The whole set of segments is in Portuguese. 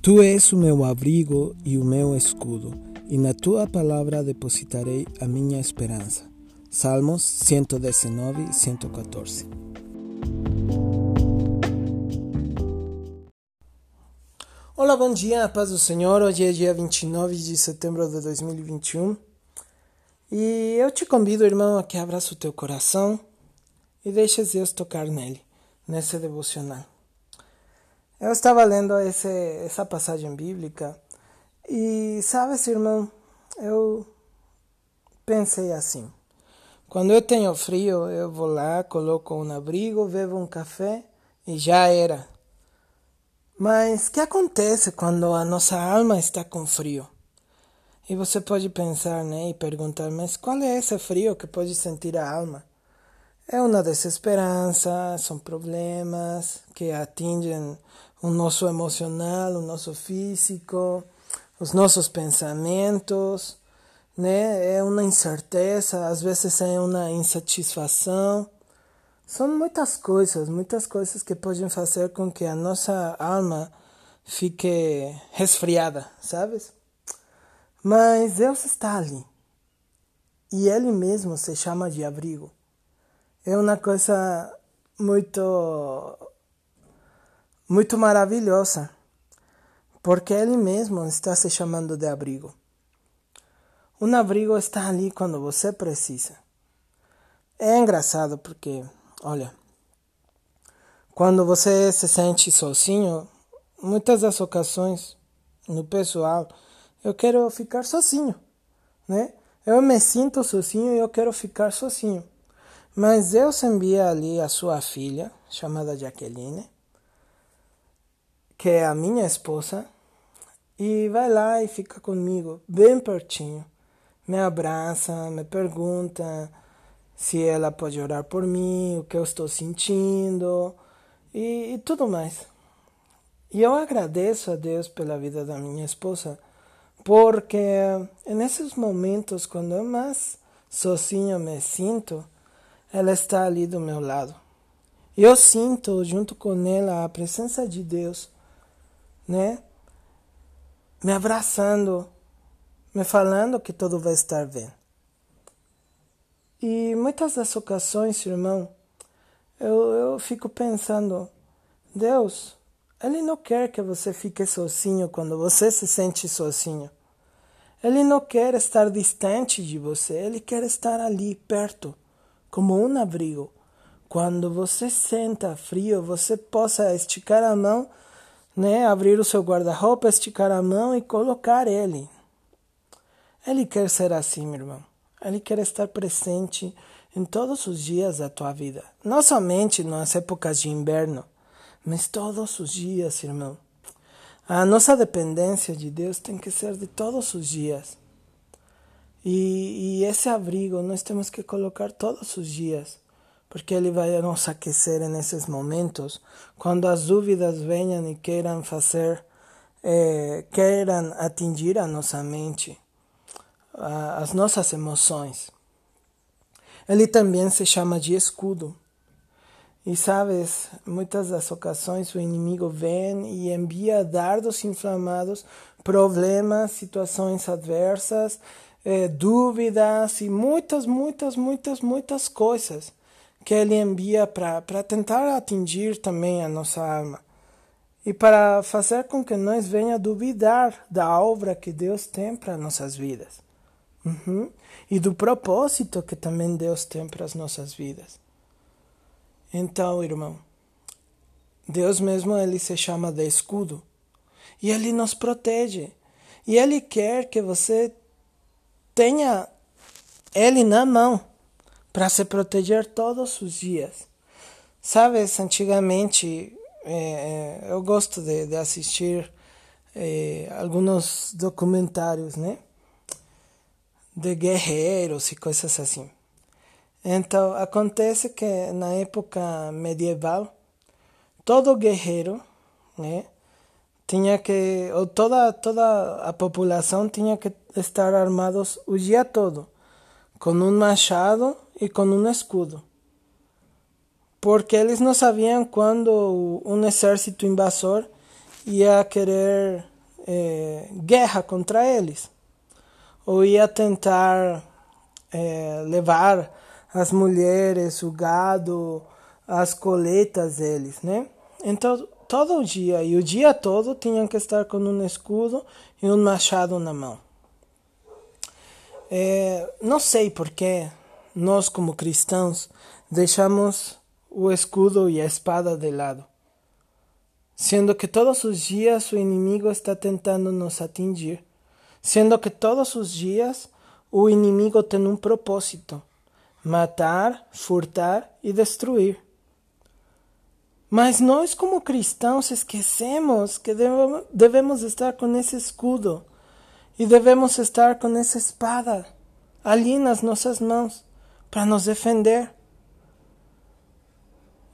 Tu és o meu abrigo e o meu escudo, e na tua palavra depositarei a minha esperança. Salmos 119, 114. Olá, bom dia, paz do Senhor. Hoje é dia 29 de setembro de 2021 e eu te convido, irmão, a que abras o teu coração e deixes Deus tocar nele, nesse devocional. Eu estava lendo esse, essa passagem bíblica e, sabes, irmão, eu pensei assim. Quando eu tenho frio, eu vou lá, coloco um abrigo, bebo um café e já era. Mas o que acontece quando a nossa alma está com frio? E você pode pensar né, e perguntar, mas qual é esse frio que pode sentir a alma? É uma desesperança, são problemas que atingem o nosso emocional, o nosso físico, os nossos pensamentos, né? É uma incerteza, às vezes é uma insatisfação. São muitas coisas, muitas coisas que podem fazer com que a nossa alma fique resfriada, sabes? Mas Deus está ali. E Ele mesmo se chama de abrigo é uma coisa muito muito maravilhosa, porque ele mesmo está se chamando de abrigo. Um abrigo está ali quando você precisa. É engraçado porque, olha, quando você se sente sozinho, muitas das ocasiões, no pessoal, eu quero ficar sozinho, né? Eu me sinto sozinho e eu quero ficar sozinho. Mas Deus envia ali a sua filha, chamada Jaqueline, que é a minha esposa, e vai lá e fica comigo, bem pertinho. Me abraça, me pergunta se ela pode orar por mim, o que eu estou sentindo e, e tudo mais. E eu agradeço a Deus pela vida da minha esposa, porque nesses momentos, quando eu mais sozinho me sinto, ela está ali do meu lado. Eu sinto junto com ela a presença de Deus, né? Me abraçando, me falando que tudo vai estar bem. E muitas das ocasiões, irmão, eu, eu fico pensando, Deus, Ele não quer que você fique sozinho quando você se sente sozinho. Ele não quer estar distante de você, Ele quer estar ali perto como um abrigo. Quando você senta frio, você possa esticar a mão, né, abrir o seu guarda-roupa, esticar a mão e colocar ele. Ele quer ser assim, meu irmão. Ele quer estar presente em todos os dias da tua vida, não somente nas épocas de inverno, mas todos os dias, irmão. A nossa dependência de Deus tem que ser de todos os dias. E, e esse abrigo nós temos que colocar todos os dias, porque ele vai nos aquecer nesses momentos, quando as dúvidas venham e queiram fazer, é, queiram atingir a nossa mente, a, as nossas emoções. Ele também se chama de escudo. E sabes, muitas das ocasiões o inimigo vem e envia dardos inflamados, problemas, situações adversas é, dúvidas e muitas, muitas, muitas, muitas coisas que ele envia para tentar atingir também a nossa alma e para fazer com que nós venha duvidar da obra que Deus tem para nossas vidas uhum. e do propósito que também Deus tem para as nossas vidas. Então, irmão, Deus mesmo ele se chama de escudo e ele nos protege e ele quer que você tenha ele na mão para se proteger todos os dias. Sabes, antigamente é, é, eu gosto de, de assistir é, alguns documentários, né? De guerreiros e coisas assim. Então, acontece que na época medieval, todo guerreiro, né? Tinha que ou toda toda a população tinha que estar armados o dia todo com um machado e com um escudo porque eles não sabiam quando um exército invasor ia querer é, guerra contra eles, ou ia tentar é, levar as mulheres, o gado, as coletas deles, né? Então, todo o dia e o dia todo tinham que estar com um escudo e um machado na mão. É, não sei por que nós, como cristãos, deixamos o escudo e a espada de lado, sendo que todos os dias o inimigo está tentando nos atingir, sendo que todos os dias o inimigo tem um propósito: matar, furtar e destruir. Mas nós, como cristãos, esquecemos que devemos estar com esse escudo e devemos estar com essa espada ali nas nossas mãos para nos defender.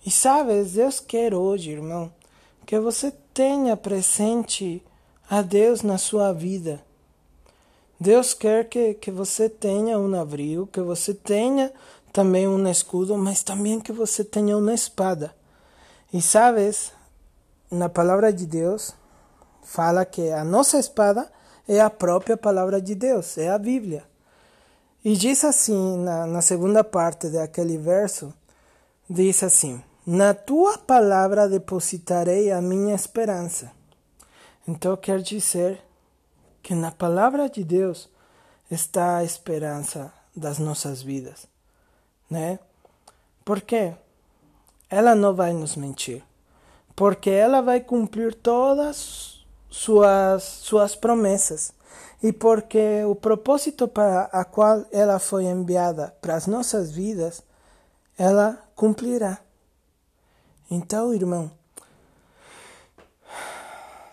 E sabes, Deus quer hoje, irmão, que você tenha presente a Deus na sua vida. Deus quer que, que você tenha um abrigo, que você tenha também um escudo, mas também que você tenha uma espada e sabes, na palavra de Deus, fala que a nossa espada é a própria palavra de Deus, é a Bíblia. E diz assim, na, na segunda parte daquele verso, diz assim: Na tua palavra depositarei a minha esperança. Então quer dizer que na palavra de Deus está a esperança das nossas vidas, né? Por quê? Ela não vai nos mentir, porque ela vai cumprir todas suas, suas promessas e porque o propósito para a qual ela foi enviada para as nossas vidas, ela cumprirá. Então, irmão,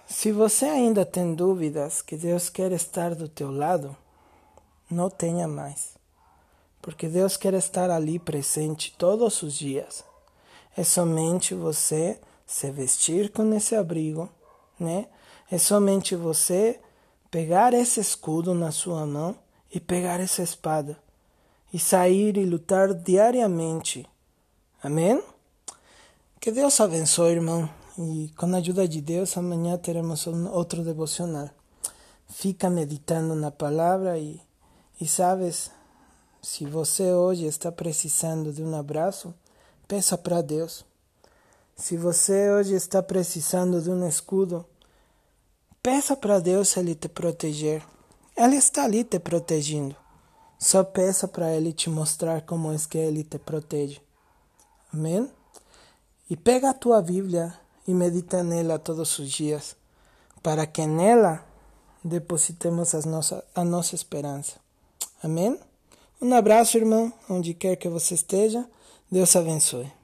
se você ainda tem dúvidas que Deus quer estar do teu lado, não tenha mais. Porque Deus quer estar ali presente todos os dias. É somente você se vestir com esse abrigo, né? É somente você pegar esse escudo na sua mão e pegar essa espada e sair e lutar diariamente. Amém? Que Deus abençoe, irmão. E com a ajuda de Deus, amanhã teremos um outro devocional. Fica meditando na palavra e, e sabes, se você hoje está precisando de um abraço, Peça para Deus. Se você hoje está precisando de um escudo, peça para Deus Ele te proteger. Ele está ali te protegendo. Só peça para Ele te mostrar como é que Ele te protege. Amém? E pega a tua Bíblia e medita nela todos os dias, para que nela depositemos as nossa, a nossa esperança. Amém? Um abraço, irmão, onde quer que você esteja. Deus abençoe.